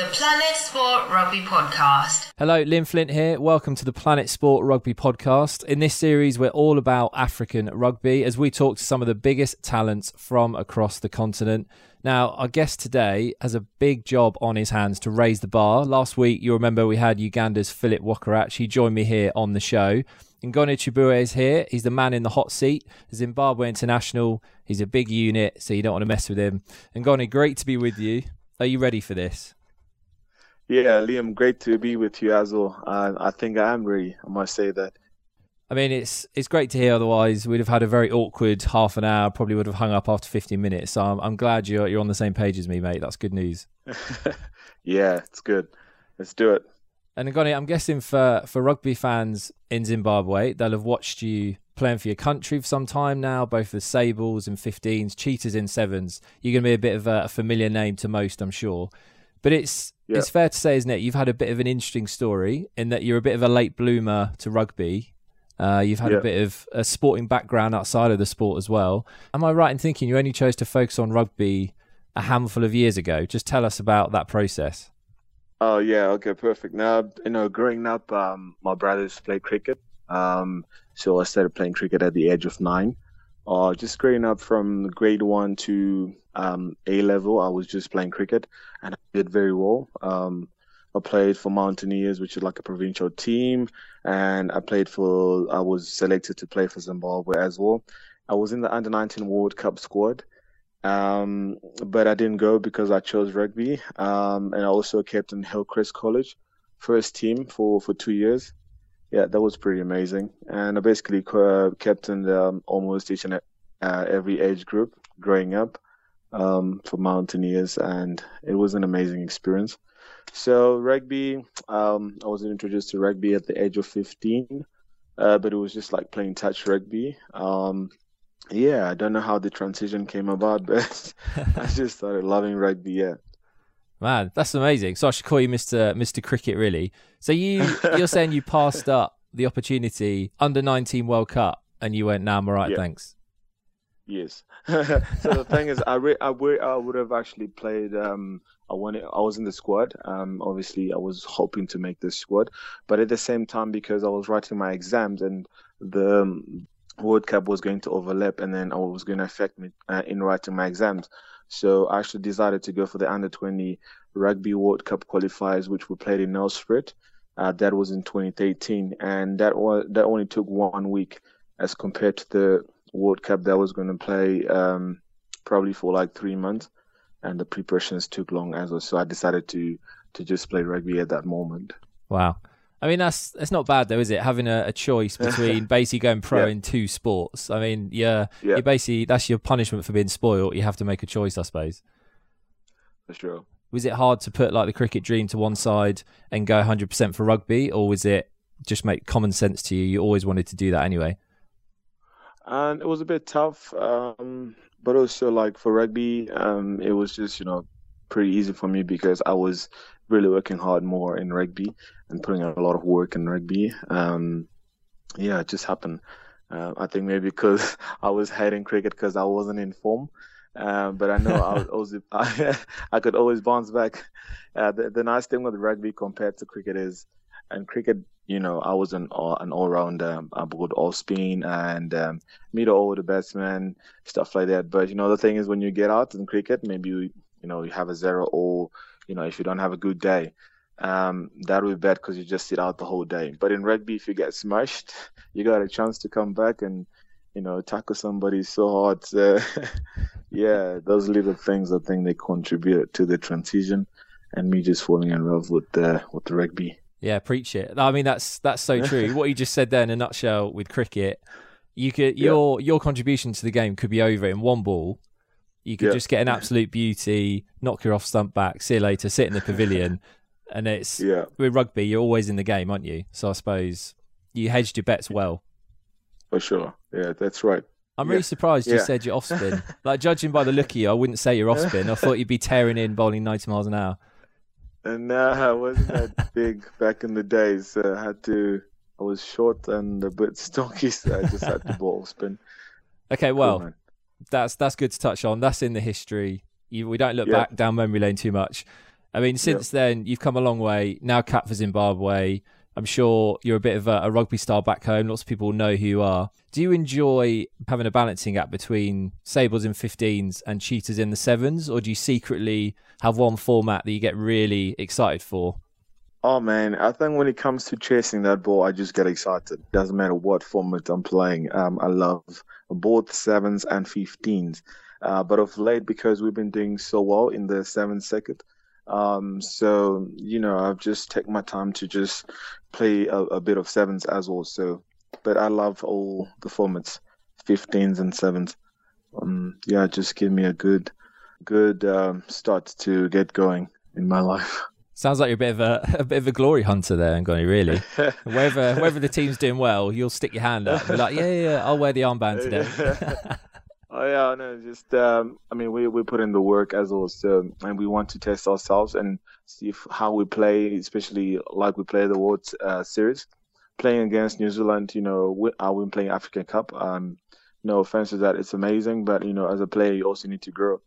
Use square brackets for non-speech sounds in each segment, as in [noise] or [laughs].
the Planet Sport Rugby Podcast. Hello, Liam Flint here. Welcome to the Planet Sport Rugby Podcast. In this series, we're all about African rugby as we talk to some of the biggest talents from across the continent. Now, our guest today has a big job on his hands to raise the bar. Last week, you remember we had Uganda's Philip Wokorach. He joined me here on the show. Ngoni Chibuwe is here. He's the man in the hot seat, Zimbabwe international. He's a big unit, so you don't want to mess with him. Ngoni, great to be with you. Are you ready for this? Yeah, Liam, great to be with you as well. Uh, I think I am ready. I must say that. I mean, it's it's great to hear. Otherwise, we'd have had a very awkward half an hour. Probably would have hung up after 15 minutes. So I'm, I'm glad you're you're on the same page as me, mate. That's good news. [laughs] yeah, it's good. Let's do it. And Ngoni, I'm guessing for for rugby fans in Zimbabwe, they'll have watched you playing for your country for some time now, both the Sables and 15s, Cheetahs in sevens. You're going to be a bit of a, a familiar name to most, I'm sure. But it's yeah. it's fair to say, isn't it? You've had a bit of an interesting story in that you're a bit of a late bloomer to rugby. Uh, you've had yeah. a bit of a sporting background outside of the sport as well. Am I right in thinking you only chose to focus on rugby a handful of years ago? Just tell us about that process. Oh yeah, okay, perfect. Now you know, growing up, um, my brothers played cricket, um, so I started playing cricket at the age of nine. Uh, just growing up from grade one to um, A level, I was just playing cricket, and I did very well. Um, I played for Mountaineers, which is like a provincial team, and I played for. I was selected to play for Zimbabwe as well. I was in the under 19 World Cup squad, um, but I didn't go because I chose rugby, um, and I also kept in Hillcrest College, first team for for two years. Yeah, that was pretty amazing, and I basically uh, kept in um, almost each and uh, every age group growing up um, for Mountaineers, and it was an amazing experience. So rugby, um, I was introduced to rugby at the age of 15, uh, but it was just like playing touch rugby. Um, yeah, I don't know how the transition came about, [laughs] but [laughs] I just started loving rugby. Yeah. Man, that's amazing. So I should call you Mr. Mr. Cricket, really. So you [laughs] you're saying you passed up the opportunity under 19 World Cup, and you went, "Now nah, I'm alright, yeah. thanks." Yes. [laughs] so the thing is, I re- I, re- I would have actually played. Um, I wanted. I was in the squad. Um, obviously, I was hoping to make the squad, but at the same time, because I was writing my exams and the um, World Cup was going to overlap, and then I was going to affect me uh, in writing my exams. So I actually decided to go for the under 20 Rugby World Cup qualifiers, which were played in Nelspruit. Uh, that was in 2018, and that was that only took one week as compared to the World Cup that was going to play um, probably for like three months, and the preparations took long as well. So I decided to to just play rugby at that moment. Wow. I mean that's that's not bad though, is it? Having a, a choice [laughs] between basically going pro yeah. in two sports. I mean, yeah, yeah, you basically that's your punishment for being spoiled. You have to make a choice, I suppose. For sure. Was it hard to put like the cricket dream to one side and go 100% for rugby, or was it just make common sense to you? You always wanted to do that anyway and it was a bit tough. Um, but also like for rugby, um, it was just you know pretty easy for me because I was really working hard more in rugby and putting in a lot of work in rugby. Um, yeah, it just happened. Uh, I think maybe because [laughs] I was hating cricket because I wasn't in form. Uh, but I know I, was, [laughs] I, I could always bounce back. Uh, the, the nice thing with rugby compared to cricket is, and cricket you know, I was an all, an all rounder. I bowled all spin and um, middle order batsman, stuff like that. But you know, the thing is, when you get out in cricket, maybe you, you know you have a zero or you know if you don't have a good day, um, that would be bad because you just sit out the whole day. But in rugby, if you get smashed, [laughs] you got a chance to come back and you know tackle somebody so hard. So, [laughs] yeah, those little things I think they contribute to the transition and me just falling in love with the with the rugby. Yeah, preach it. I mean, that's that's so true. [laughs] what you just said there in a nutshell with cricket, you could your your contribution to the game could be over in one ball. You could yeah. just get an absolute beauty, knock your off stump back, see you later, sit in the pavilion, and it's yeah. With rugby, you're always in the game, aren't you? So I suppose you hedged your bets well. For sure. Yeah, that's right. I'm yeah. really surprised you said you're off spin. [laughs] like judging by the look of you, I wouldn't say you're off spin. I thought you'd be tearing in bowling 90 miles an hour. And now I wasn't that big back in the days. So I had to. I was short and a bit stocky, so I just had to ball spin. Okay, well, cool, that's that's good to touch on. That's in the history. You, we don't look yeah. back down memory lane too much. I mean, since then you've come a long way. Now cap for Zimbabwe. I'm sure you're a bit of a, a, rugby star back home. Lots of people know who you are. Do you enjoy having a balancing act between Sables in 15s and Cheetahs in the sevens, or do you secretly have one format that you get really excited for? Oh man, I think when it comes to chasing that ball, I just get excited. Doesn't matter what format I'm playing. Um, I love both sevens and 15s. Uh, but of late, because we've been doing so well in the seven second, um, so you know, I've just taken my time to just play a, a, bit of sevens as well. So, but I love all the formats, 15s and sevens. Um, yeah, just give me a good, good um, start to get going in my life. [laughs] Sounds like you're a bit of a, a bit of a glory hunter there, Ngoni. Really, [laughs] wherever wherever the team's doing well, you'll stick your hand up. and Be like, yeah, yeah, yeah I'll wear the armband today. [laughs] Oh yeah, no, just um, I mean, we we put in the work as well, and we want to test ourselves and see if, how we play, especially like we play the World uh, Series, playing against New Zealand. You know, we, are we playing African Cup? Um, no offense to that, it's amazing, but you know, as a player, you also need to grow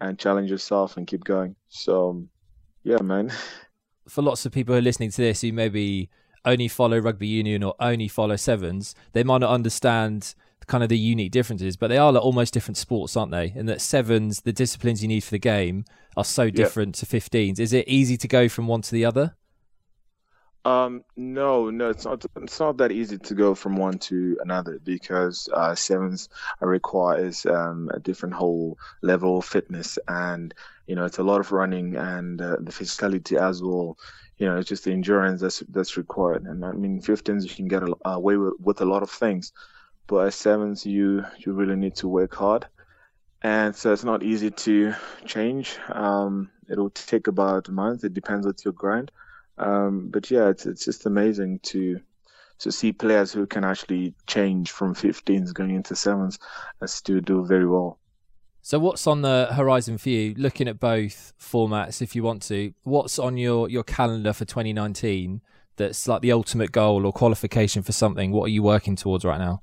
and challenge yourself and keep going. So, yeah, man. [laughs] For lots of people who are listening to this, who maybe only follow rugby union or only follow sevens, they might not understand kind of the unique differences, but they are like almost different sports, aren't they? And that sevens, the disciplines you need for the game, are so different yep. to 15s. Is it easy to go from one to the other? Um, no, no, it's not. It's not that easy to go from one to another because uh, sevens requires um, a different whole level of fitness, and you know it's a lot of running and uh, the physicality as well. You know, it's just the endurance that's that's required. And I mean, 15s you can get away with, with a lot of things, but at sevens, you you really need to work hard, and so it's not easy to change. Um, it'll take about a month. It depends on your grind. Um, but yeah, it's it's just amazing to to see players who can actually change from 15s going into sevens and still do very well. So what's on the horizon for you? Looking at both formats, if you want to, what's on your your calendar for 2019? That's like the ultimate goal or qualification for something. What are you working towards right now?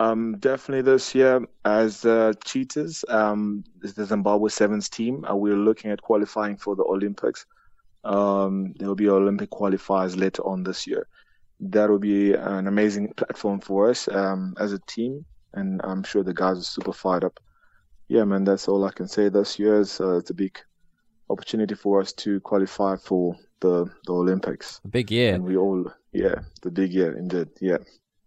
Um, definitely this year as uh, cheetahs, um, the Zimbabwe Sevens team, uh, we're looking at qualifying for the Olympics. Um, there will be Olympic qualifiers later on this year. That will be an amazing platform for us um, as a team, and I'm sure the guys are super fired up. Yeah, man, that's all I can say. This year is uh, it's a big opportunity for us to qualify for the the Olympics. A big year. And we all, yeah, the big year indeed. Yeah.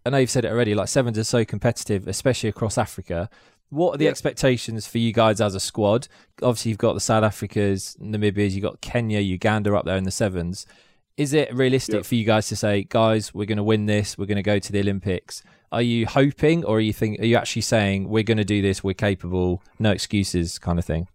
I know you've said it already, like sevens are so competitive, especially across Africa. What are the yeah. expectations for you guys as a squad? Obviously, you've got the South Africas, Namibias, you've got Kenya, Uganda up there in the sevens. Is it realistic yeah. for you guys to say, guys, we're going to win this, we're going to go to the Olympics? Are you hoping, or are you think, are you actually saying we're going to do this, we're capable, no excuses, kind of thing?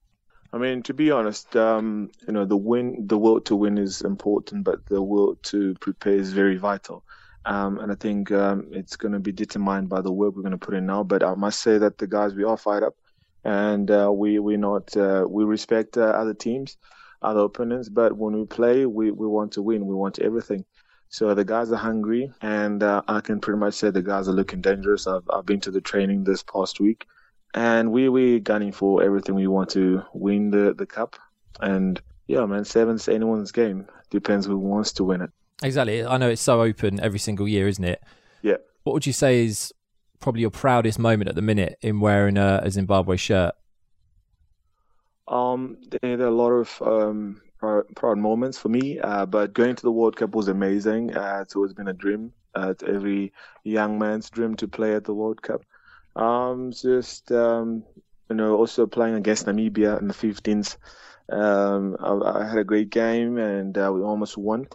I mean, to be honest, um, you know, the win, the will to win is important, but the will to prepare is very vital. Um, and I think um, it's going to be determined by the work we're going to put in now. But I must say that the guys we are fired up, and uh, we we not uh, we respect uh, other teams, other opponents. But when we play, we, we want to win. We want everything. So the guys are hungry, and uh, I can pretty much say the guys are looking dangerous. I've I've been to the training this past week, and we we gunning for everything. We want to win the the cup, and yeah, man, seven's anyone's game. Depends who wants to win it. Exactly. I know it's so open every single year, isn't it? Yeah. What would you say is probably your proudest moment at the minute in wearing a, a Zimbabwe shirt? Um, there, are a lot of um, proud, proud moments for me, uh, but going to the World Cup was amazing. Uh, it's always been a dream. Uh, it's every young man's dream to play at the World Cup. Um, just um, you know, also playing against Namibia in the 15s. Um, I, I, had a great game and uh, we almost won.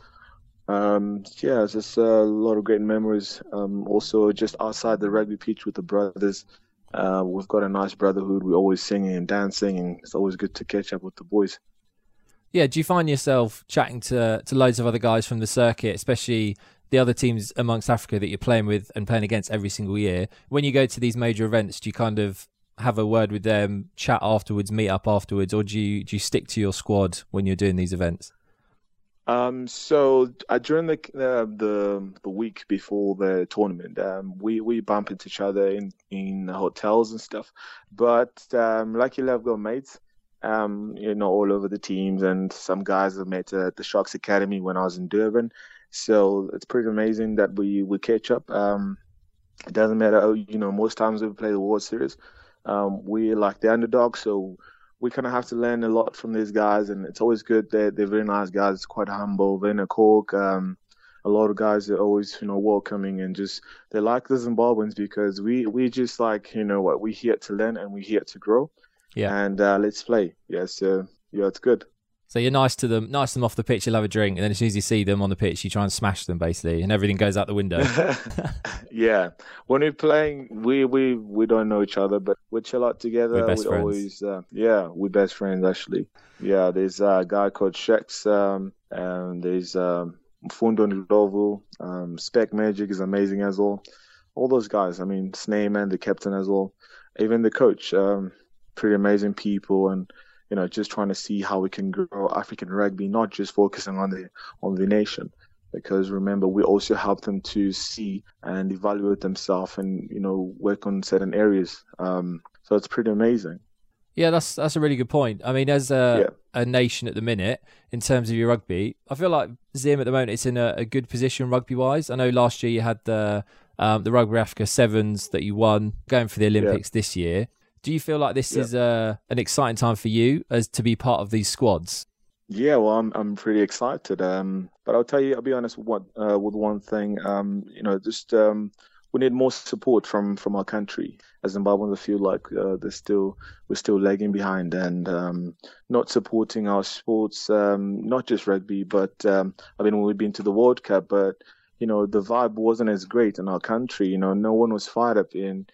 Um, yeah, it's just a lot of great memories. Um, also, just outside the rugby pitch with the brothers, uh, we've got a nice brotherhood. We're always singing and dancing, and it's always good to catch up with the boys. Yeah, do you find yourself chatting to to loads of other guys from the circuit, especially the other teams amongst Africa that you're playing with and playing against every single year? When you go to these major events, do you kind of have a word with them, chat afterwards, meet up afterwards, or do you do you stick to your squad when you're doing these events? Um, so uh, during the, uh, the the week before the tournament, um, we we bump into each other in in hotels and stuff. But um, luckily, I've got mates um, you know, all over the teams, and some guys I met at the Sharks Academy when I was in Durban. So it's pretty amazing that we we catch up. Um, it doesn't matter, you know, most times we play the World Series, um, we're like the underdog, so we kind of have to learn a lot from these guys, and it's always good. They're they're very nice guys, quite humble. Werner Kok, um, a lot of guys are always you know welcoming and just they like the Zimbabweans because we we just like you know what we're here to learn and we're here to grow. Yeah. And uh, let's play. Yeah. So yeah, it's good. So you're nice to them, nice to them off the pitch. You'll have a drink, and then as soon as you see them on the pitch, you try and smash them basically, and everything goes out the window. [laughs] yeah, when we're playing, we we we don't know each other, but we chill out together. We're best we friends. always, uh, yeah, we're best friends actually. Yeah, there's a guy called Shex, um, and there's um, Fundo Ndovu, um, Spec Magic is amazing as well. All those guys, I mean, Snyman, the captain as well, even the coach, um, pretty amazing people, and you know, just trying to see how we can grow African rugby, not just focusing on the on the nation. Because remember, we also help them to see and evaluate themselves, and you know, work on certain areas. Um, so it's pretty amazing. Yeah, that's that's a really good point. I mean, as a Yeah. a nation at the minute, in terms of your rugby, I feel like Zim at the moment it's in a, a good position rugby wise. I know last year you had the um, the Rugby Africa Sevens that you won, going for the Olympics this year. Do you feel like this Yeah. is uh, an exciting time for you as to be part of these squads? Yeah, well, I'm I'm pretty excited. Um, but I'll tell you, I'll be honest with one uh, with one thing. Um, you know, just um, we need more support from from our country. As Zimbabweans, I feel like uh, they're still we're still lagging behind and um, not supporting our sports. Um, not just rugby, but um, I mean, we've been to the World Cup, but you know, the vibe wasn't as great in our country. You know, no one was fired up in.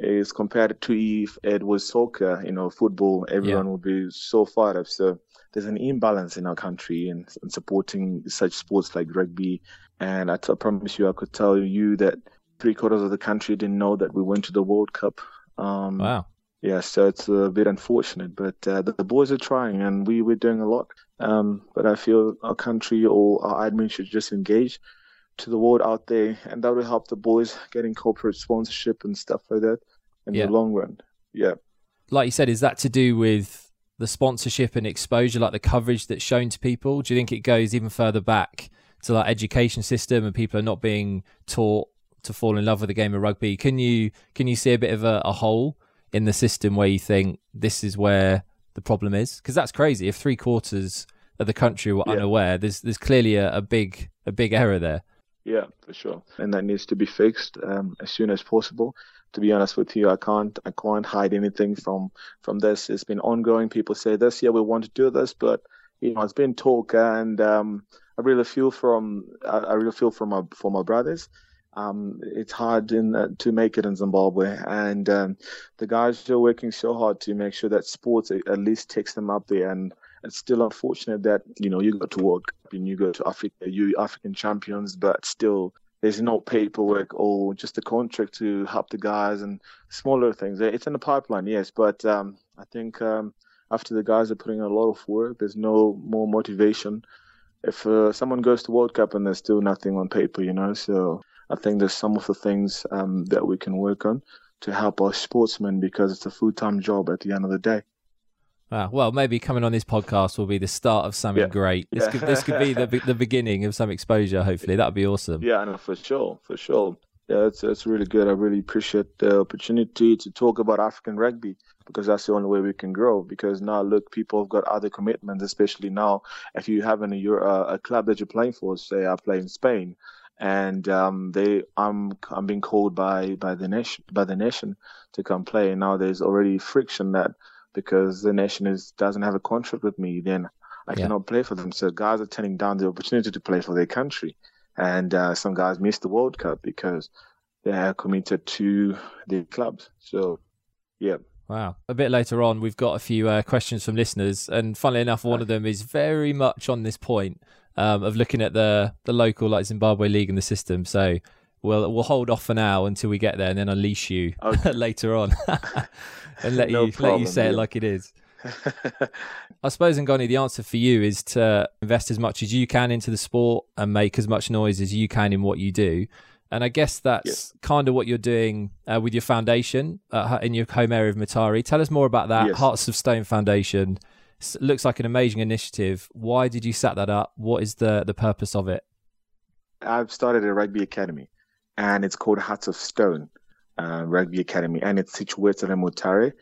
Is compared to if it was soccer, you know, football, everyone would be so fired up. So there's an imbalance in our country in, in supporting such sports like rugby. And I t- promise you, I could tell you that three quarters of the country didn't know that we went to the World Cup. Um, Wow. Yeah, so it's a bit unfortunate, but uh, the, the boys are trying, and we we're doing a lot. Um, but I feel our country or our admin should just engage to the world out there, and that will help the boys getting corporate sponsorship and stuff like that in Yeah. the long run. Yeah. Like you said, is that to do with the sponsorship and exposure, like the coverage that's shown to people? Do you think it goes even further back to like education system and people are not being taught to fall in love with the game of rugby? Can you can you see a bit of a, a hole in the system where you think this is where the problem is? Because that's crazy. If three quarters of the country were Yeah. unaware, there's there's clearly a, a big a big error there. Yeah, for sure. And that needs to be fixed um, as soon as possible. To be honest with you, I can't I can't hide anything from from this. It's been ongoing. People say this, yeah, we want to do this, but you know, it's been talk, and um, I really feel from I, I really feel for my for my brothers. Um, it's hard in, uh, to make it in Zimbabwe, and um, the guys are working so hard to make sure that sports at at least takes them up there. And it's still unfortunate that you know you go to World Cup and you go to Africa, you African champions, but still there's no paperwork or just a contract to help the guys and smaller things. It's in the pipeline, yes, but um, I think um, after the guys are putting in a lot of work, there's no more motivation. If uh, someone goes to World Cup and there's still nothing on paper, you know, so I think there's some of the things um, that we can work on to help our sportsmen because it's a full-time job at the end of the day. Wow. Well, maybe coming on this podcast will be the start of something Yeah. great. This Yeah. could this could be the the beginning of some exposure. Hopefully, that would be awesome. Yeah, no, for sure, for sure. Yeah, it's it's really good. I really appreciate the opportunity to talk about African rugby because that's the only way we can grow. Because now, look, people have got other commitments, especially now. If you have a a club that you're playing for, say I play in Spain, and um, they I'm I'm being called by by the nation by the nation to come play. And now there's already friction that because the nation is doesn't have a contract with me, then I Yeah. cannot play for them. So guys are turning down the opportunity to play for their country and uh, some guys missed the World Cup because they are committed to their clubs. So, yeah, Wow. A bit later on, we've got a few uh, questions from listeners, and funnily enough, one of them is very much on this point um, of looking at the the local like Zimbabwe league and the system. So we'll we'll hold off for now until we get there, and then unleash you Okay. [laughs] later on, [laughs] and let No you let you problem, say it like it is. [laughs] I suppose, Ngoni, the answer for you is to invest as much as you can into the sport and make as much noise as you can in what you do. And I guess that's Yes. kind of what you're doing uh, with your foundation uh, in your home area of Mutare. Tell us more about that. Yes. Hearts of Stone Foundation looks like an amazing initiative. Why did you set that up? What is the the purpose of it? I've started a rugby academy, and it's called Hearts of Stone uh, Rugby Academy, and it's situated in Mutare.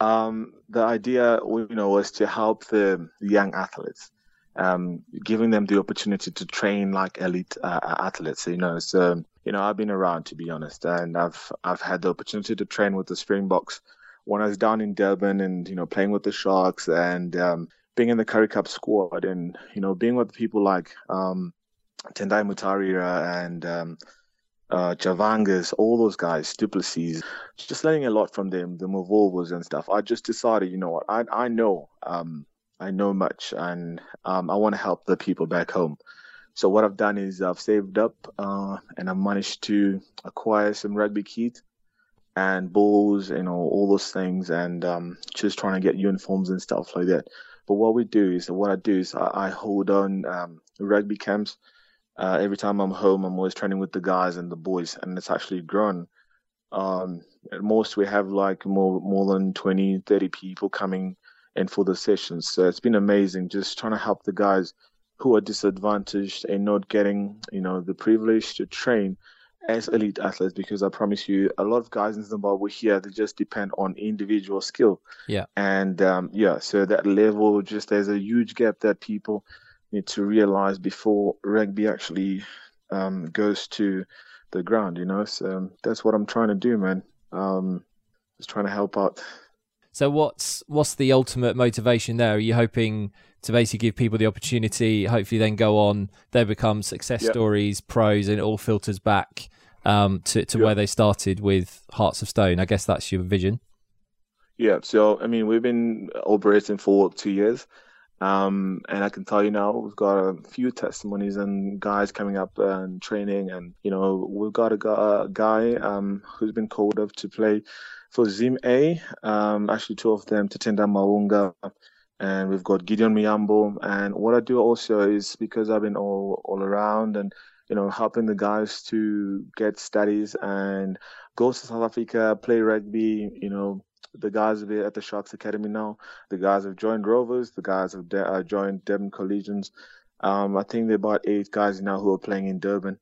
Um, the idea, you know, was to help the young athletes, um, giving them the opportunity to train like elite uh, athletes. You know, so you know, I've been around to be honest, and I've I've had the opportunity to train with the Springboks when I was down in Durban, and you know, playing with the Sharks, and um, being in the Currie Cup squad, and you know, being with people like um, Tendai Mtawarira and um, uh, Javangas, all those guys, Duplessis, just learning a lot from them, the Movolvos and stuff. I just decided, you know what, I I know, um, I know much, and um, I want to help the people back home. So what I've done is I've saved up, uh, and I've managed to acquire some rugby kit and balls, you know, all those things, and um, just trying to get uniforms and stuff like that. But what we do is, what I do is, I, I hold on um, rugby camps. Uh, every time I'm home, I'm always training with the guys and the boys, and it's actually grown. Um, at most, we have like more more than 20, 30 people coming in for the sessions. So it's been amazing, just trying to help the guys who are disadvantaged and not getting, you know, the privilege to train as elite athletes. Because I promise you, a lot of guys in Zimbabwe here they just depend on individual skill. Yeah. And um, yeah, so that level just there's a huge gap that people need to realize before rugby actually um, goes to the ground. You know, so that's what I'm trying to do, man. Um, just trying to help out. So what's what's the ultimate motivation there? Are you hoping to basically give people the opportunity, hopefully then go on, they become success Yep. stories, pros, and it all filters back um, to, to Yep. where they started with Hearts of Stone? I guess that's your vision. Yeah, so I mean, we've been operating for two years, um, and I can tell you now we've got a few testimonies and guys coming up and training, and you know we've got a, guy um, who's been called up to play for Zim A, um, actually two of them, Tatenda Maunga, and we've got Gideon Miyambo. And what I do also is because I've been all all around and you know helping the guys to get studies and go to South Africa, play rugby, you know the guys are at the Sharks Academy now. The guys have joined Rovers. The guys have de- uh, joined Durban Collegians. Um, I think there are about eight guys now who are playing in Durban.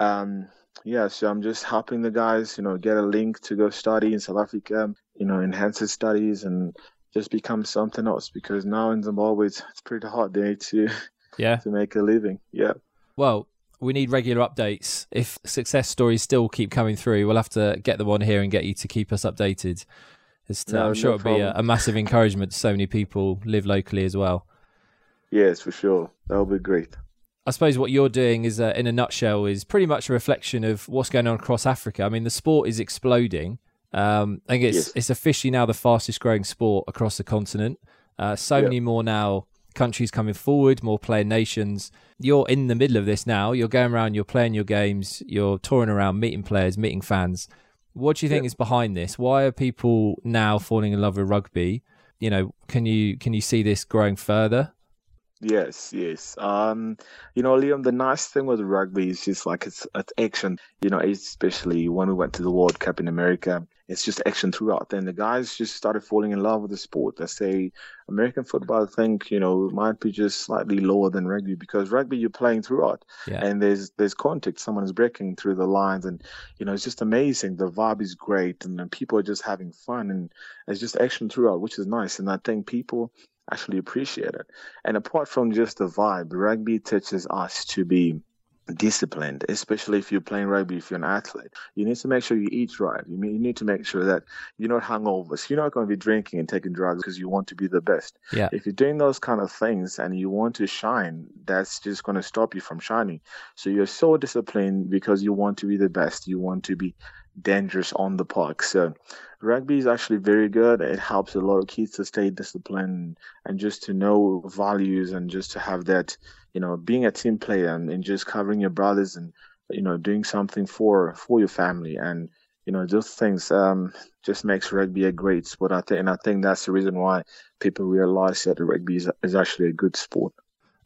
Um, yeah, so I'm just helping the guys, you know, get a link to go study in South Africa, you know, enhance their studies and just become something else. Because now in Zimbabwe, it's, it's pretty hard there to Yeah. [laughs] to make a living. Yeah. Well, we need regular updates. If success stories still keep coming through, we'll have to get them on here and get you to keep us updated. It's, uh, No, I'm sure no it'll be a, a massive encouragement to so many people live locally as well. Yes, for sure. That would be great. I suppose what you're doing is, uh, in a nutshell, is pretty much a reflection of what's going on across Africa. I mean, the sport is exploding. Um, I think it's Yes. it's officially now the fastest growing sport across the continent. Uh, so Yeah. many more now countries coming forward, more player nations. You're in the middle of this now. You're going around, you're playing your games, you're touring around, meeting players, meeting fans. What do you think Yeah. is behind this? Why are people now falling in love with rugby? You know, can you can you see this growing further? Yes, yes. Um, you know, Liam, the nice thing with rugby is just like it's it's action. You know, especially when we went to the World Cup in America, it's just action throughout. Then the guys just started falling in love with the sport. They say American football, I think, you know, might be just slightly lower than rugby because rugby you're playing throughout, Yeah. and there's there's contact. Someone is breaking through the lines, and you know, it's just amazing. The vibe is great, and then people are just having fun, and it's just action throughout, which is nice. And I think people actually appreciate it. And apart from just the vibe, rugby teaches us to be disciplined, especially if you're playing rugby, if you're an athlete. You need to make sure you eat right. You mean- you need to make sure that you're not hungover. So you're not going to be drinking and taking drugs because you want to be the best. Yeah. If you're doing those kind of things and you want to shine, that's just going to stop you from shining. So you're so disciplined because you want to be the best. You want to be dangerous on the park. So rugby is actually very good. It helps a lot of kids to stay disciplined and just to know values and just to have that, you know, being a team player and, and just covering your brothers and, you know, doing something for, for your family. And, you know, those things, um, just makes rugby a great sport. I think, and I think that's the reason why people realize that rugby is, is actually a good sport.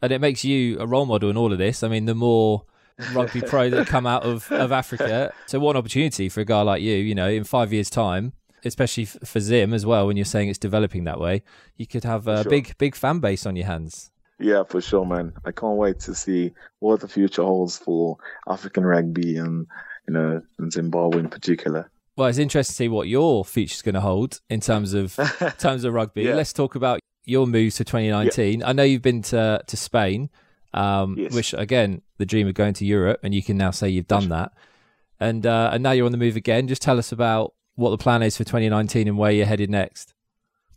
and it makes you a role model in all of this. I mean, the more rugby pro that come out of, of Africa. So, what an opportunity for a guy like you, you know, in five years' time, especially for Zim as well, when you're saying it's developing that way, you could have a sure. big, big fan base on your hands. Yeah, for sure, man. I can't wait to see what the future holds for African rugby and, you know, and Zimbabwe in particular. Well, it's interesting to see what your future's going to hold in terms of [laughs] terms of rugby. Yeah. Let's talk about your moves to 2019. Yeah. I know you've been to to Spain, um, yes. which again, the dream of going to Europe, and you can now say you've done that. And uh, and now you're on the move again. Just tell us about what the plan is for 2019 and where you're headed next.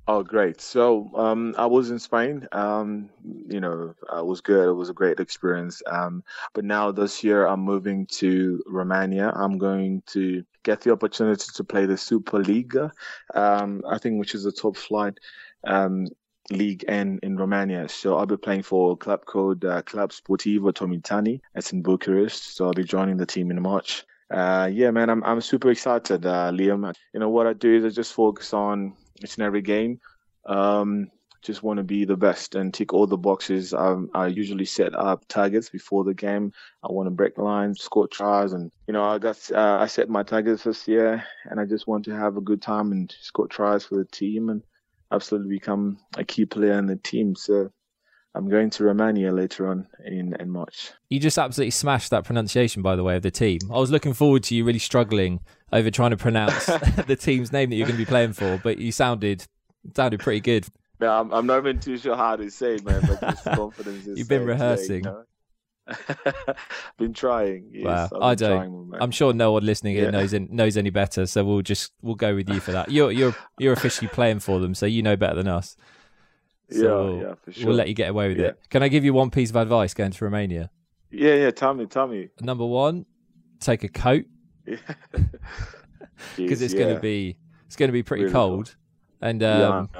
Oh, great. So um, I was in Spain. Um, you know, it was good. It was a great experience. Um, but now this year I'm moving to Romania. I'm going to get the opportunity to play the Superliga, um, I think, which is the top flight um, league in, in Romania. So I'll be playing for a club called uh, Club Sportivo Tomitani. It's in Bucharest. So I'll be joining the team in March. Uh, yeah, man, I'm I'm super excited, uh, Liam. You know what I do is I just focus on each and every game. Um, just want to be the best and tick all the boxes. Um, I usually set up targets before the game. I want to break lines, score tries, and you know I got uh, I set my targets this year, and I just want to have a good time and score tries for the team and absolutely become a key player in the team. So I'm going to Romania later on in, in March. You just absolutely smashed that pronunciation, by the way, of the team. I was looking forward to you really struggling over trying to pronounce [laughs] [laughs] the team's name that you're going to be playing for, but you sounded sounded pretty good. No, I'm, I'm not even too sure how to say, man, but just [laughs] confidence. Is. You've been rehearsing. Today, you know? [laughs] been trying. Yes, wow. I don't. I'm sure no one listening yeah. knows knows any better, so we'll just we'll go with you for that. You're you're you're officially playing for them, so you know better than us. So yeah, yeah, for sure. We'll let you get away with yeah. it. Can I give you one piece of advice going to Romania? Yeah, yeah. Tell me, tell me. Number one, take a coat [laughs] because it's going to be it's going to be pretty really cold, cool. and um,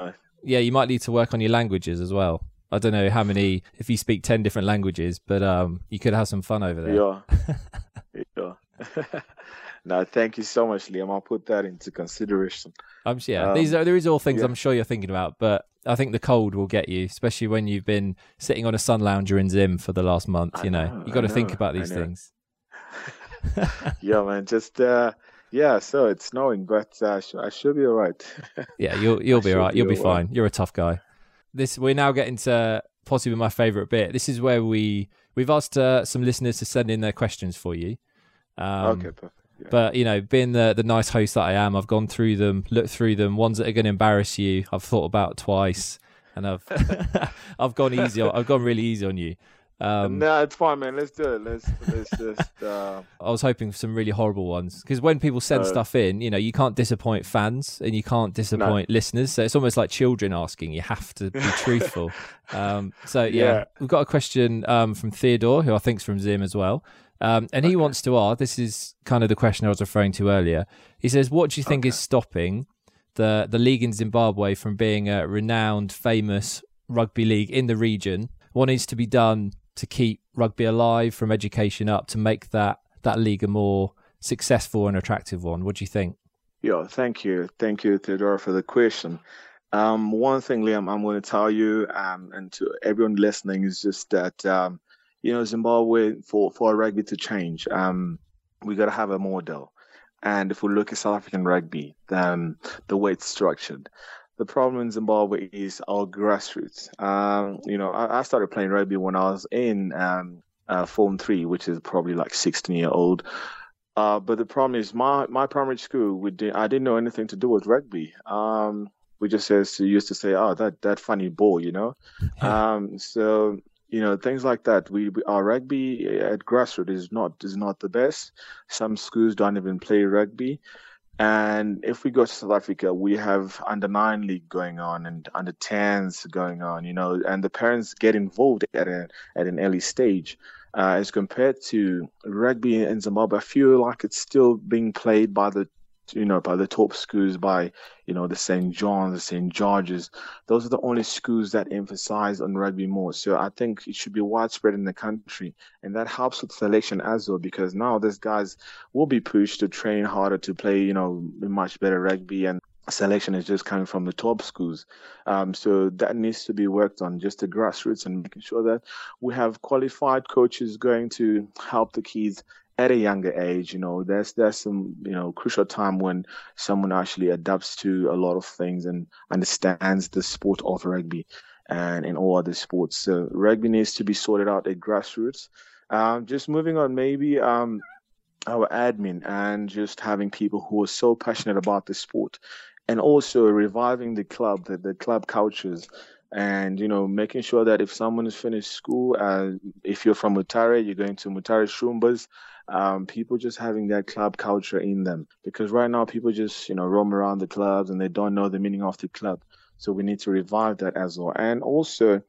yeah, you might need to work on your languages as well. I don't know how many if you speak ten different languages, but um, you could have some fun over there. Yeah, [laughs] yeah. [laughs] no, thank you so much, Liam. I'll put that into consideration. I'm yeah. Um, these are there is all things yeah. I'm sure you're thinking about, but I think the cold will get you, especially when you've been sitting on a sun lounger in Zim for the last month. You know, know you got to think about these things. [laughs] yeah, man. Just uh, yeah. So it's snowing, but uh, I should be all right. yeah, you'll you'll be all right. You'll be, be fine. You're a tough guy. This we're now getting to possibly my favorite bit. This is where we we've asked uh, some listeners to send in their questions for you. Um, okay, perfect. But you know, being the the nice host that I am, I've gone through them, looked through them. Ones that are going to embarrass you, I've thought about twice, and I've [laughs] I've gone easy. On, I've gone really easy on you. Um, no, it's fine, man. Let's do it. Let's let's just. [laughs] Uh... I was hoping for some really horrible ones because when people send uh, stuff in, you know, you can't disappoint fans and you can't disappoint no. listeners. So it's almost like children asking. You have to be [laughs] truthful. Um, so yeah. yeah. we've got a question um, from Theodore, who I think is from Zim as well. Um, and he wants to ask this is kind of the question I was referring to earlier. He says, What do you think okay. is stopping the, the league in Zimbabwe from being a renowned, famous rugby league in the region? What needs to be done to keep rugby alive from education up to make that, that league a more successful and attractive one? What do you think? Yeah, thank you. Thank you, Theodore, for the question. Um, one thing, Liam, I'm going to tell you, um, and to everyone listening, is just that um, you know, Zimbabwe for for rugby to change, um, we got to have a model. And if we look at South African rugby, um, the way it's structured, the problem in Zimbabwe is our grassroots. Um, you know, I, I, started playing rugby when I was in um, uh, Form 3, which is probably like 16 year old. Uh, but the problem is my, my primary school, we did, I didn't know anything to do with rugby. Um, we just says, used to say, oh, that, that funny ball, you know? [laughs] Um, so you know things like that we, we, our rugby at grassroots is not is not the best some schools don't even play rugby and if we go to south africa we have under 9 league going on and under 10s going on you know and the parents get involved at, a, at an early stage. Uh, as compared to rugby in zimbabwe i feel like it's still being played by the you know, by the top schools, by, you know, the St. John's, the St. George's. Those are the only schools that emphasize on rugby more. So I think it should be widespread in the country. And that helps with selection as well, because now these guys will be pushed to train harder to play, you know, much better rugby. And selection is just coming from the top schools. Um, so that needs to be worked on, just the grassroots and making sure that we have qualified coaches going to help the kids at a younger age. You know, there's there's some you know crucial time when someone actually adapts to a lot of things and understands the sport of rugby and in all other sports. So rugby needs to be sorted out at grassroots. Um, just moving on, maybe um, our admin and just having people who are so passionate about the sport and also reviving the club, the, the club cultures, and you know making sure that if someone has finished school, uh, if you're from Mutare, you're going to Mutare Shumbas. Um, people just having that club culture in them because right now people just you know roam around the clubs and they don't know the meaning of the club. So we need to revive that as well. And also,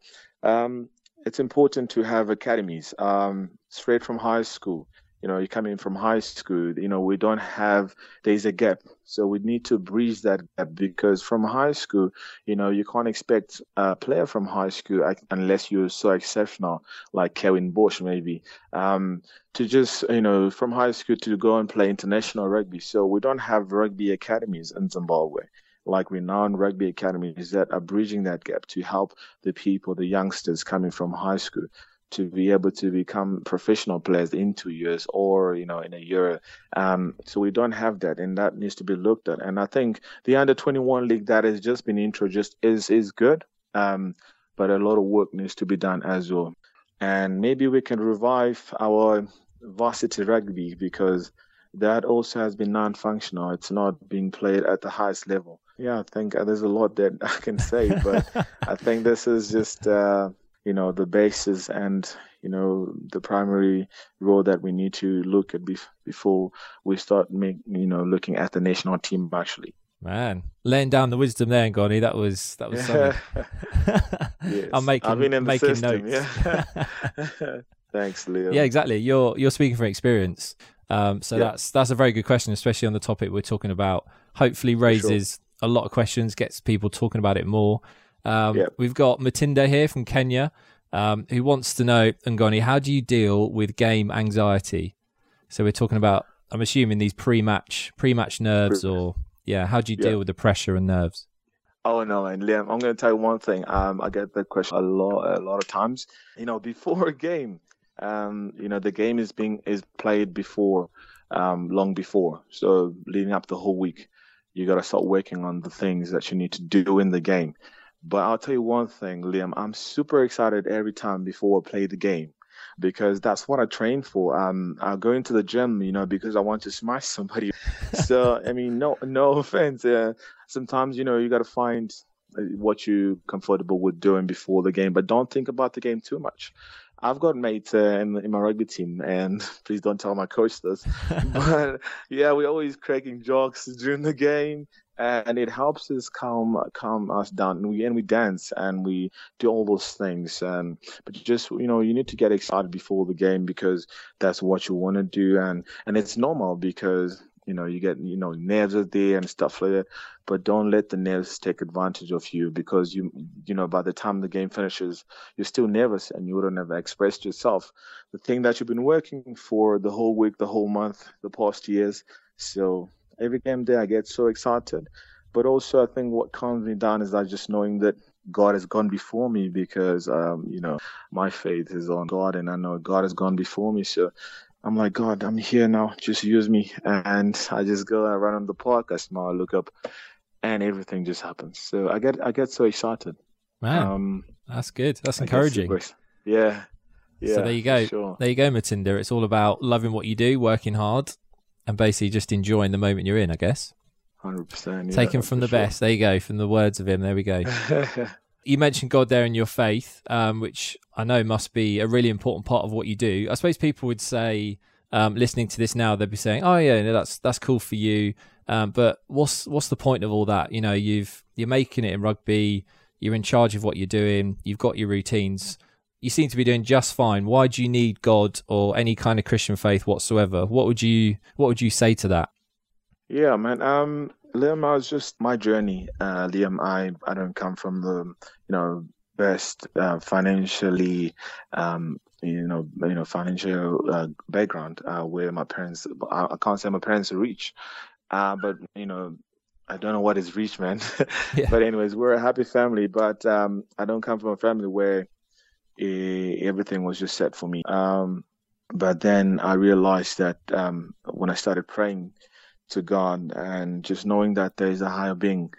um, it's important to have academies um, straight from high school you know, you come in from high school, you know, we don't have, there's a gap. So we need to bridge that gap because from high school, you know, you can't expect a player from high school unless you're so exceptional, like Curwin Bosch, maybe, um, to just, you know, from high school to go and play international rugby. So we don't have rugby academies in Zimbabwe like renowned rugby academies that are bridging that gap to help the people, the youngsters coming from high school to be able to become professional players in two years or you know in a year. Um, so we don't have that and that needs to be looked at. And i think the under 21 league that has just been introduced is is good um, but a lot of work needs to be done as well. And maybe we can revive our varsity rugby because that also has been non-functional. It's not being played at the highest level. Yeah i think there's a lot that [laughs] i can say but [laughs] i think this is just uh, you know the basis and you know the primary role that we need to look at bef- before we start make you know looking at the national team actually. Man laying down the wisdom there Ngoni that was that was something. [laughs] Yes. [laughs] i'm making I've been in making system, notes. yeah. [laughs] thanks leo. Yeah exactly. You're you're speaking from experience. Um, so yeah. that's that's a very good question especially on the topic we're talking about. Hopefully raises sure. a lot of questions gets people talking about it more um, yep. We've got Matinda here from Kenya um, who wants to know, Ngoni, how do you deal with game anxiety? So we're talking about, I'm assuming these pre-match pre-match nerves, or yeah, how do you deal with the pressure and nerves? Oh no, and Liam, I'm going to tell you one thing. Um, I get that question a lot, a lot of times. You know, before a game, um, you know, the game is being is played before, um, long before. So leading up the whole week, you got to start working on the things that you need to do in the game. But I'll tell you one thing, Liam, I'm super excited every time before I play the game because that's what I train for. Um, I go into the gym, you know, because I want to smash [laughs] somebody. so, I mean, no, no [laughs] offense. Uh, sometimes, you know, you got to find uh, what you're comfortable with doing before the game, but don't think about the game too much. I've got mates uh, in, in my rugby team, and [laughs] please don't tell my coach this. but yeah, we're always cracking jokes during the game and it helps us calm calm us down. And we and we dance and we do all those things. Um, but just you know you need to get excited before the game because that's what you want to do. And and it's normal because you know you get you know nerves are there and stuff like that. But don't let the nerves take advantage of you because you you know by the time the game finishes you're still nervous and you wouldn't have expressed yourself. The thing that you've been working for the whole week the whole month the past years. So every game day I get so excited. But also, I think what calms me down is that just knowing that God has gone before me because, um, you know, my faith is on God and I know God has gone before me. So I'm like, God, I'm here now. Just use me. And I just go and run on the park. I smile, I look up, and everything just happens. So I get, I get so excited. Wow. um, that's good. That's encouraging. Yeah. Yeah. So there you go. Sure. There you go, Matinda. It's all about loving what you do, working hard, and basically just enjoying the moment you're in, I guess. Hundred percent. Taken from the sure. best. There you go. From the words of him. There we go. [laughs] you mentioned God there in your faith, um, which I know must be a really important part of what you do. I suppose people would say, um, listening to this now, they'd be saying, "Oh yeah, no, that's that's cool for you." Um, but what's what's the point of all that? You know, you've you're making it in rugby. You're in charge of what you're doing. You've got your routines you seem to be doing just fine. Why do you need God or any kind of Christian faith whatsoever? What would you What would you say to that? Yeah, man. Um, Liam, I was just my journey. Uh, Liam, I I don't come from the you know best uh, financially um, you know you know financial uh, background uh, where my parents I, I, can't say my parents are rich uh, but you know I don't know what is rich man. [laughs] Yeah. but anyways, we're a happy family. But um, I don't come from a family where eh, everything was just set for me. Um, but then I realized that um, when I started praying to God and just knowing that there is a higher being,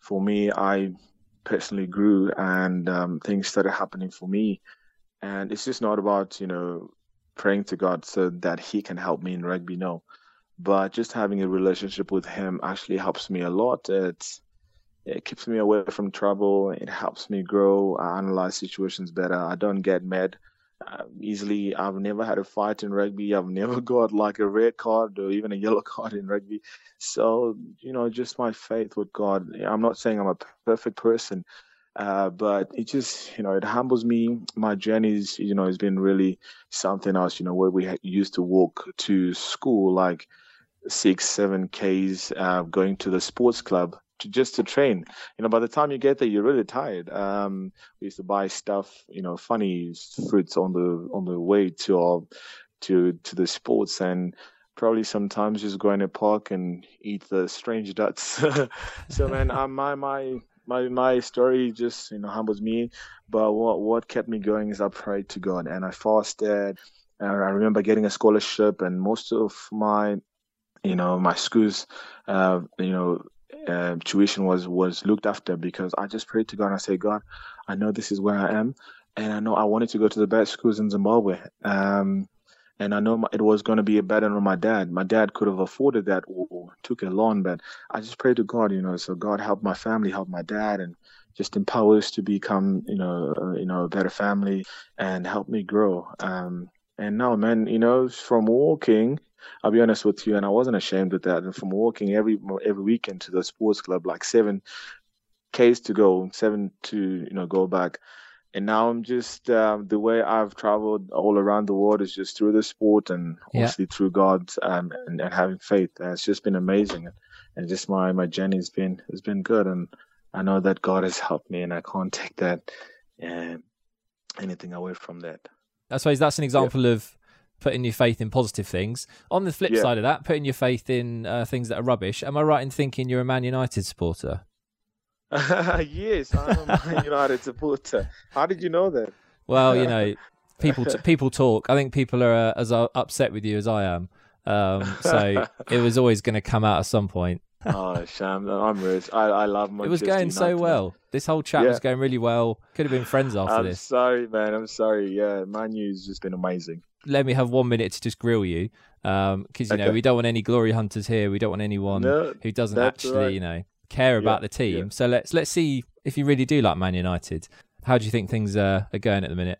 for me, I personally grew and um, things started happening for me. And it's just not about you know praying to God so that He can help me in rugby. No, but just having a relationship with Him actually helps me a lot. It's it keeps me away from trouble. It helps me grow. I analyze situations better. I don't get mad uh, easily. I've never had a fight in rugby. I've [laughs] never got like a red card or even a yellow [laughs] card in rugby. So, you know, just my faith with God. I'm not saying I'm a perfect person, uh, but it just, you know, it humbles me. My journeys, you know, has been really something else, you know, where we used to walk to school like six, seven Ks, uh, going to the sports club to just to train. You know, by the time you get there, you're really tired. Um, we used to buy stuff, you know, funny fruits on the on the way to our to to the sports and probably sometimes just go in a park and eat the strange nuts. [laughs] so man, um, my my my my story just you know humbles me, but what what kept me going is I prayed to God and I fasted. And I remember getting a scholarship, and most of my you know my schools uh, you know uh, tuition was was looked after because I just prayed to God and I said, God, I know this is where I am, and I know I wanted to go to the best schools in Zimbabwe. Um, and I know my, it was going to be a burden on my dad. My dad could have afforded that or took a loan, but I just prayed to God, you know, so God help my family, help my dad, and just empower us to become, you know, uh, you know, a better family and help me grow. Um, and now, man, you know, from walking I'll be honest with you, and I wasn't ashamed of that. And from walking every every weekend to the sports club, like seven k's to go, seven to you know go back, and now I'm just um, the way I've traveled all around the world is just through the sport and Yeah. obviously through God um, and, and having faith. Uh, it's just been amazing, and just my my journey has been has been good, and I know that God has helped me, and I can't take that um, anything away from that. I suppose that's an example of putting your faith in positive things. On the flip Yeah. side of that, putting your faith in uh, things that are rubbish. Am I right in thinking you're a Man United supporter? [laughs] yes, I'm a Man [laughs] United supporter. How did you know that? Well, you [laughs] know, people t- people talk. I think people are uh, as uh, upset with you as I am. Um, so it was always going to come out at some point. Oh, Sham, I'm rich. I, I love Manchester it was going so well. This whole chat was going really well. Could have been friends after this. I'm this. sorry, man. I'm sorry. Yeah, Man U's just been amazing. Let me have one minute to just grill you, because you know we don't want any glory hunters here. We don't want anyone No, who doesn't actually, right. you know, care about the team. yeah. So let's let's see if you really do like Man United. How do you think things uh, are going at the minute?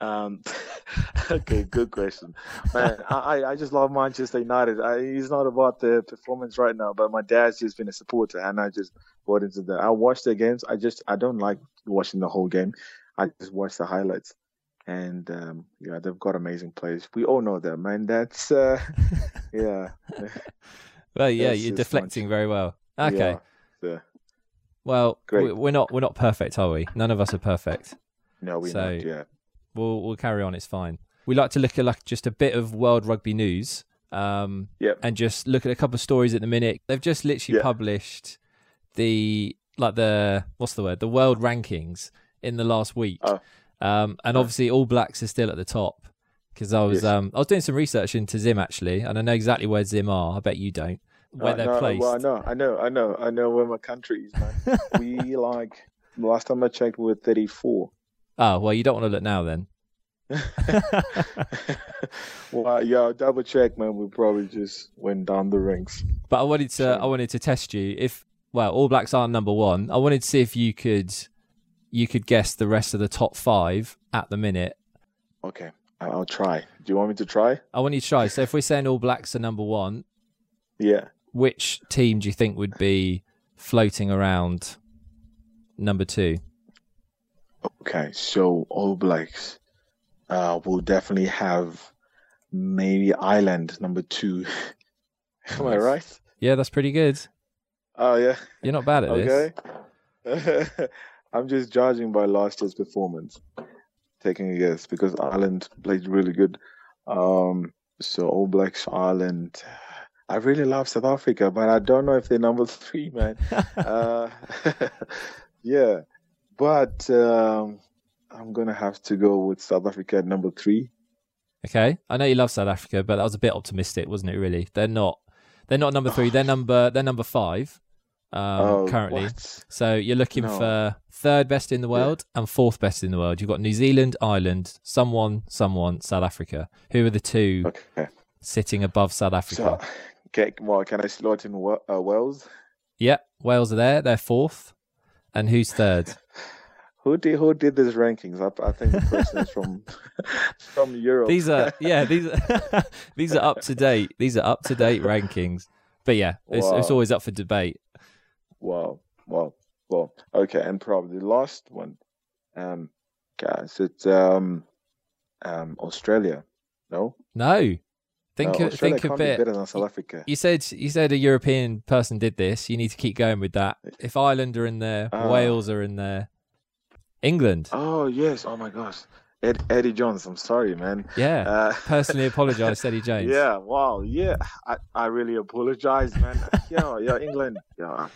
Um, [laughs] okay, good question, man. I, I- just love Manchester United. I, it's not about the performance right now, but my dad's just been a supporter, and I just bought into that. I watched the games. I just I don't like watching the whole game. I just watch the highlights, and um, yeah, they've got amazing players. We all know that, man. That's uh, [laughs] yeah. Well, yeah, Yes, you're deflecting very well. Okay. Yeah. Yeah. Well, Great. we- we're not we're not perfect, are we? None of us are perfect. No, we So- not. Yeah. We'll we'll carry on. It's fine. We like to look at like just a bit of world rugby news, um, Yep. and just look at a couple of stories at the minute. They've just literally Yeah. published the like the what's the word the world rankings in the last week, Oh. um, and obviously All Blacks are still at the top because I was Yes. um I was doing some research into Zim actually, and I know exactly where Zim are. I bet you don't. Where Uh, they're no, placed. Well, I know, I know, I know, I know where my country is, man. [laughs] we like last time I checked, we were 34. Oh well, you don't want to look now then. [laughs] well, yeah, double check, man. We probably just went down the ranks. But I wanted to I wanted to test you if well All Blacks are number one. I wanted to see if you could you could guess the rest of the top five at the minute. Okay, I'll try. Do you want me to try? I want you to try. So if we're saying All Blacks are number one, Yeah. which team do you think would be floating around number two? Okay, so All Blacks uh, will definitely have maybe Ireland number two. [laughs] Am I right? Yeah, that's pretty good. Oh yeah. You're not bad at this. Okay. [laughs] I'm just judging by last year's performance, taking a guess because Ireland played really good. Um, so All Blacks, Ireland. I really love South Africa, but I don't know if they're number three, man. [laughs] uh, yeah, but um, I'm gonna have to go with South Africa at number three. Okay, I know you love South Africa, but that was a bit optimistic, wasn't it? Really, they're not. They're not number three. They're [sighs] number. They're number five um, oh, currently. what? So you're looking No. for third best in the world and fourth best in the world. You've got New Zealand, Ireland, someone, someone, South Africa. Who are the two Okay, sitting above South Africa? [laughs] so okay, well, can I slot in uh, Wales? Yeah, Wales are there. They're fourth. And who's third? [laughs] Who did who did these rankings? I, I think the person is from [laughs] from Europe. these are [laughs] yeah these are these are up to date. These are up to date rankings. But yeah, it's, it's always up for debate. Wow, wow, wow. Okay, and probably the last one, um, guys, it's um, um, Australia. No, No, think no, a, Australia think a be bit. better than South Africa. You said you said a European person did this. You need to keep going with that. If Ireland are in there, Ah. Wales are in there, England. Oh yes, oh my gosh, Ed, Eddie Jones. I'm sorry, man. Yeah. Uh, [laughs] Personally apologise, Eddie Jones. Yeah, wow, yeah. I, I really apologize, man. [laughs] yeah, yeah, England. Yeah.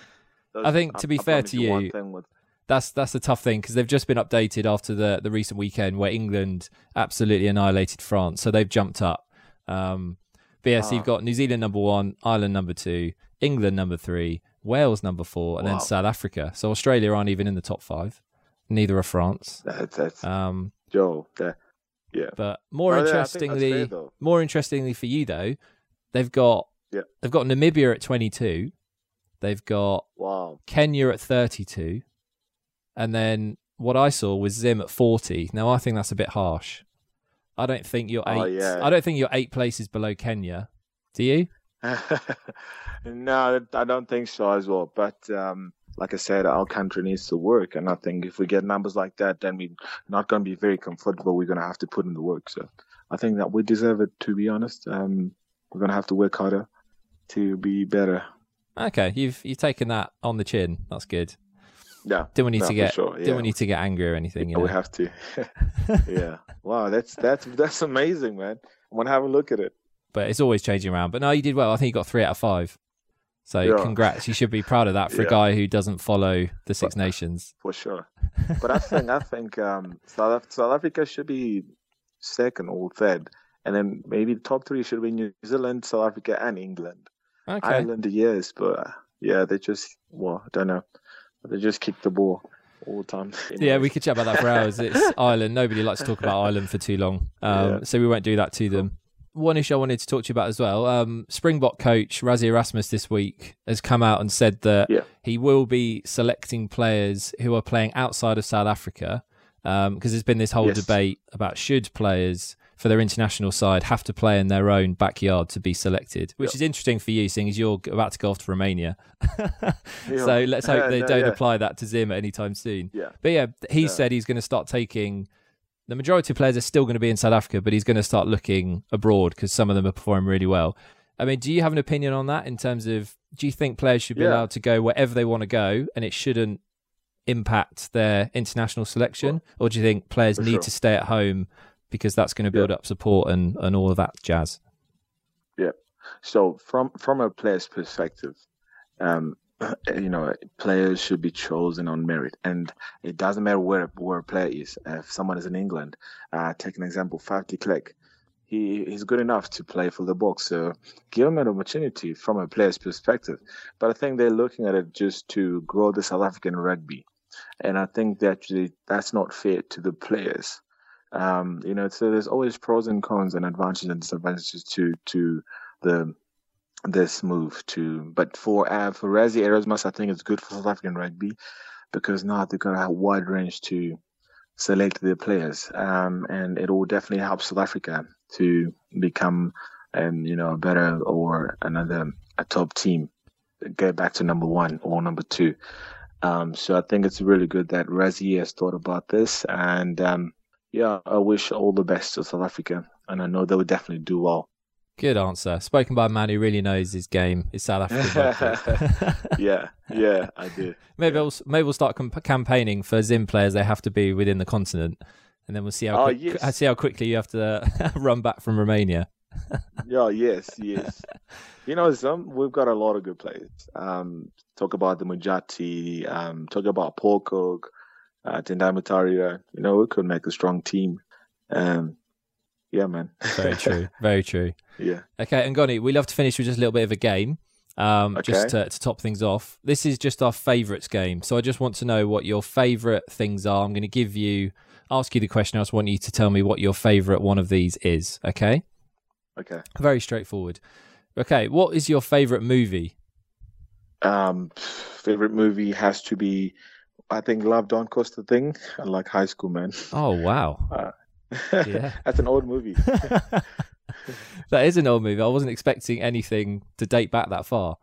I think, to be fair promise to you, with- That's that's the tough thing because they've just been updated after the the recent weekend where England absolutely annihilated France, so they've jumped up. Um, but yeah, so you've Ah. got New Zealand number one, Ireland number two, England number three, Wales number four, and Wow. then South Africa. So Australia aren't even in the top five. Neither are France. that's that's Um, Joe. That, yeah. But more yeah, I think that's interestingly, fair, more interestingly for you though, they've got Yeah. they've got Namibia at 22, they've got Wow. Kenya at 32, and then what I saw was Zim at 40. Now I think that's a bit harsh. I don't think you're eight. Oh, yeah. I don't think you're eight places below Kenya. Do you? [laughs] no, I don't think so as well. But um, like I said, our country needs to work, and I think if we get numbers like that, then we're not going to be very comfortable. We're going to have to put in the work. So I think that we deserve it. To be honest, um, we're going to have to work harder to be better. Okay, you've you've taken that on the chin. That's good. Yeah, Didn't want you no, to get sure, didn't yeah. want you to get angry or anything. You we have to. [laughs] yeah. Wow, that's that's that's amazing, man. I want to have a look at it. but it's always changing around. But no, you did well. I think you got three out of five. So Yeah. congrats. You should be proud of that for a guy who doesn't follow the Six But- Nations. [laughs] for sure. [laughs] But I think I think um, South South Africa should be second or third, and then maybe the top three should be New Zealand, South Africa, and England. Okay. Ireland, yes, but uh, yeah, they just well, I don't know, they just kick the ball all the time. [laughs] Yeah, we could chat about that for hours. It's [laughs] Ireland. Nobody likes to talk about Ireland for too long, um, Yeah. so we won't do that to them. One issue I wanted to talk to you about as well. Um, Springbok coach Rassie Erasmus this week has come out and said that Yeah. he will be selecting players who are playing outside of South Africa because there's been this whole Yes. debate about should players for their international side have to play in their own backyard to be selected, which Yeah. is interesting for you, seeing as you're about to go off to Romania. [laughs] Yeah. So let's hope they No, don't yeah. apply that to Zim at any time soon. Yeah, But yeah, he Yeah. said he's going to start taking. The majority of players are still going to be in South Africa, but he's going to start looking abroad because some of them are performing really well. I mean, do you have an opinion on that in terms of do you think players should be allowed to go wherever they want to go and it shouldn't impact their international selection? or do you think players need sure. to stay at home because that's going to build Yeah. up support and, and all of that jazz? Yeah. So from from a player's perspective, um, [clears throat] you know, players should be chosen on merit, and it doesn't matter where where a player is. If someone is in England, uh, take an example, de Klerk, he he's good enough to play for the Boks, so give him an opportunity from a player's perspective. But I think they're looking at it just to grow the South African rugby, and I think that actually that's not fair to the players. Um, you know, so there's always pros and cons and advantages and disadvantages to to the this move to but for uh, for Rassie Erasmus I think it's good for South African rugby because now they're gonna have a wide range to select their players. Um, and it will definitely help South Africa to become um, you know a better or another a top team get back to number one or number two. Um, so I think it's really good that Rassie has thought about this and um, yeah I wish all the best to South Africa and I know they will definitely do well Good answer. Spoken by a man who really knows his game, Is South Africa? [laughs] yeah, yeah, I do. [laughs] Maybe we'll maybe we'll start com- campaigning for Zim players. They have to be within the continent, and then we'll see how Oh, quick, yes. see how quickly you have to [laughs] run back from Romania. yeah, yes, yes. You know, some we've got a lot of good players. Um, talk about the Mujati. Um, talk about Paul Cook, uh, Tendai Mtawarira. You know, we could make a strong team. Um, yeah, man. Very true. [laughs] Very true. yeah. Okay, and Ngoni, we love to finish with just a little bit of a game. Um, just to, to top things off. This is just our favourites game. So I just want to know what your favourite things are. I'm going to give you, ask you the question. I just want you to tell me what your favourite one of these is. Okay? Okay. Very straightforward. Okay, what is your favourite movie? Um, favorite movie has to be, I think, Love Don't Cost a Thing. I like High School Man. Oh, wow. [laughs] Yeah. [laughs] That's an old movie. [laughs] that is an old movie. I wasn't expecting anything to date back that far.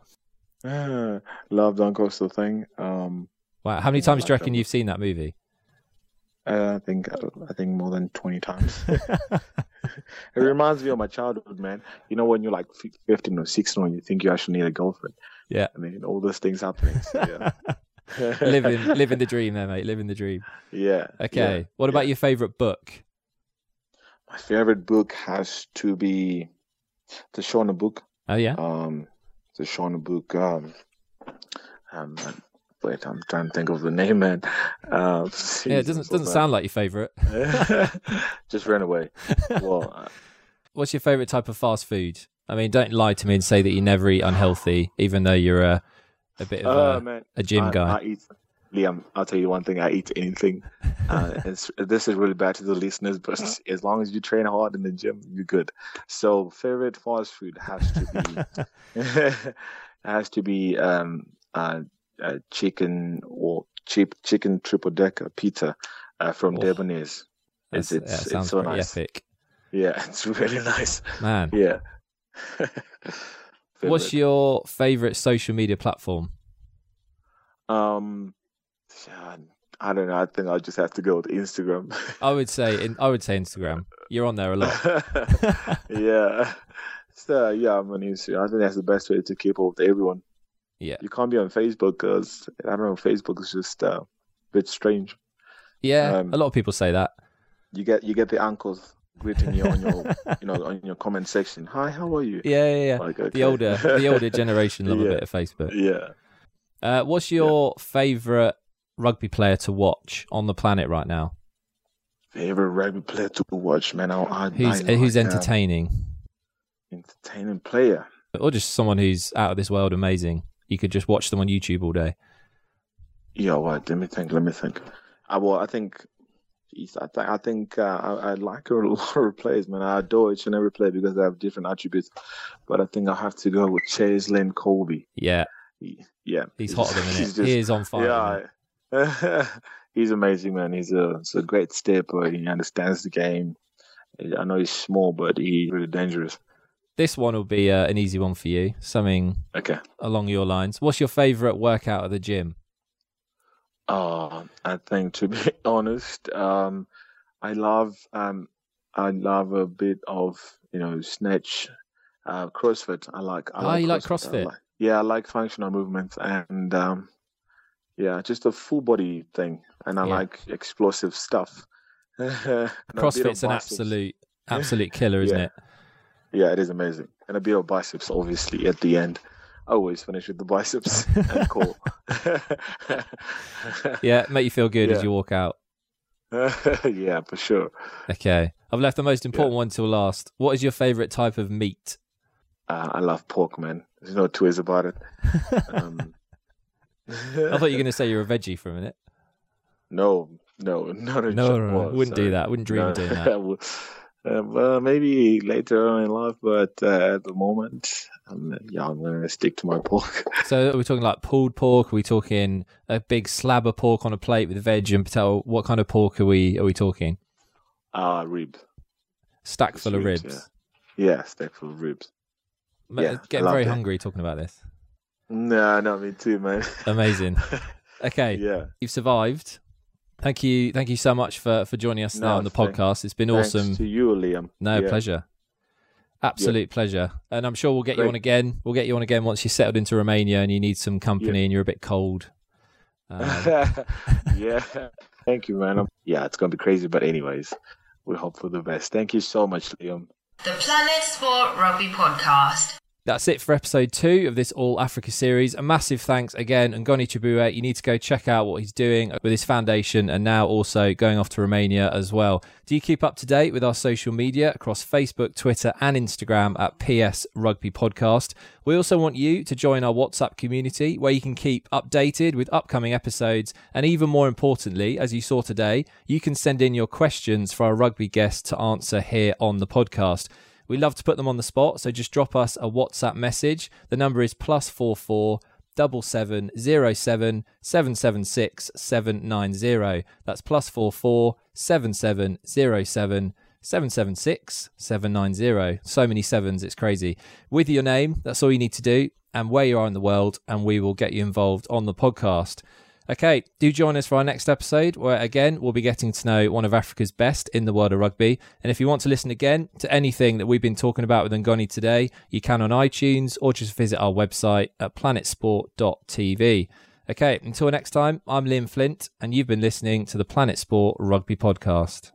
Love Don't Cost a Thing. Um, Wow. How many times do you reckon that. you've seen that movie? uh, I think I think more than twenty times. it reminds me of my childhood, man. You know when you're like fifteen or sixteen, when you think you actually need a girlfriend. Yeah. I mean, all those things happening. So, yeah. [laughs] living, living the dream there, mate. Living the dream. Yeah. Okay. yeah, what about yeah. your favourite book? My favorite book has to be the Shauna book. Oh, yeah. Um, the Shauna book. Um, um, wait, I'm trying to think of the name, man. Um, [laughs] Yeah, it doesn't doesn't sound like your favourite. [laughs] Just ran away. Well, uh, What's your favourite type of fast food? I mean, don't lie to me and say that you never eat unhealthy, even though you're a a bit of uh, a, man, a gym I, guy. I eat. Liam, I'll tell you one thing. I eat anything. Uh, [laughs] this is really bad to the listeners, but as long as you train hard in the gym, you're good. So, favorite fast food has to be [laughs] has to be um, uh, uh, chicken or cheap chicken triple decker pizza uh, from Oh, Debonair's. It's it's, it's so nice. epic, Yeah, [laughs] it's really nice. man. Yeah. What's your favourite social media platform? um? I don't know. I think I'll just have to go with Instagram. I would say in, I would say Instagram. You're on there a lot. [laughs] yeah. So yeah, I'm on Instagram. I think that's the best way to keep up with everyone. Yeah. You can't be on Facebook because I don't know. Facebook is just uh, a bit strange. Yeah, Um, a lot of people say that. You get you get the uncles greeting you on your [laughs] you know on your comment section. Hi, how are you? Yeah, yeah, yeah. Like, The older the older [laughs] generation love a Yeah. bit of Facebook. Yeah. Uh, what's your favourite rugby player to watch on the planet right now? Favorite rugby player to watch, man. I, I, Who's I who's um, entertaining, entertaining player. or just someone who's out of this world amazing? You could just watch them on YouTube all day. Yeah, what? Let me think. Let me think. I well, I think. Geez, I think I think uh, I, I like a [laughs] lot of players, man. I adore each and every player because they have different attributes. But I think I have to go with Cheslin Kolbe. Yeah, He, yeah, he's hot at the minute. he's just- he is on fire. yeah, [laughs] he's amazing, man. He's a, he's a great stepper. He understands the game. I know he's small, but he's really dangerous. This one will be uh, an easy one for you. Something Okay. along your lines. What's your favourite workout at the gym? Uh, I think to [laughs] be honest, um, I love um, I love a bit of you know snatch, uh, CrossFit. I like. I Oh, you like CrossFit? I like- yeah, I like functional movements and um, yeah, just a full body thing, and I Yeah. like explosive stuff. [laughs] CrossFit's an absolute [laughs] absolute killer, isn't Yeah. it? Yeah, it is amazing, and a bit of biceps, obviously, at the end. I always finish with the biceps [laughs] and core. [laughs] [laughs] Yeah, make you feel good as you walk out. yeah, for sure. Okay, I've left the most important one till last. What is your favourite type of meat? Uh, I love pork, man. There's no two ways about it. Um, I thought you were going to say you're a veggie for a minute. no, no, not a No, no, no, wouldn't do that. Wouldn't dream of doing that. Well, uh, well, maybe later on in life, but uh, at the moment, I'm, yeah, I'm gonna stick to my pork. [laughs] So are we talking like pulled pork? Are we talking a big slab of pork on a plate with veg and potato? What kind of pork are we are we talking? Ah, rib. Stack Just full of ribs, ribs. Yeah, stack full of ribs. Ma- Yeah, Getting very that. hungry talking about this. No, not me too, man. Amazing. [laughs] Okay, yeah. you've survived. Thank you, thank you so much for for joining us No, now on the thank- podcast. It's been Thanks awesome. to you, Liam. No, Yeah. pleasure. Absolute pleasure. And I'm sure we'll get you on again. We'll get you on again once you're settled into Romania and you need some company and you're a bit cold. [laughs] Um, yeah. Thank you, man. Yeah, it's gonna be crazy, but anyways, we hope for the best. Thank you so much, Liam. The Planet Sport Rugby Podcast. That's it for episode two of this All Africa series. A massive thanks again, Ngoni Chibuwe. You need to go check out what he's doing with his foundation and now also going off to Romania as well. Do you keep up to date with our social media across Facebook, Twitter, and Instagram at PS Rugby Podcast? We also want you to join our WhatsApp community where you can keep updated with upcoming episodes. And even more importantly, as you saw today, you can send in your questions for our rugby guests to answer here on the podcast. We love to put them on the spot, so just drop us a WhatsApp message. The number is plus four four double seven zero seven seven seven six seven nine zero. That's plus four four seven seven zero seven. 776 790. So many sevens, it's crazy. With your name, that's all you need to do, and where you are in the world, and we will get you involved on the podcast. Okay, do join us for our next episode where again we'll be getting to know one of Africa's best in the world of rugby. And if you want to listen again to anything that we've been talking about with Ngoni today, you can on iTunes or just visit our website at planetsport.tv. Okay, until next time, I'm Liam Flint, and you've been listening to the Planet Sport Rugby Podcast.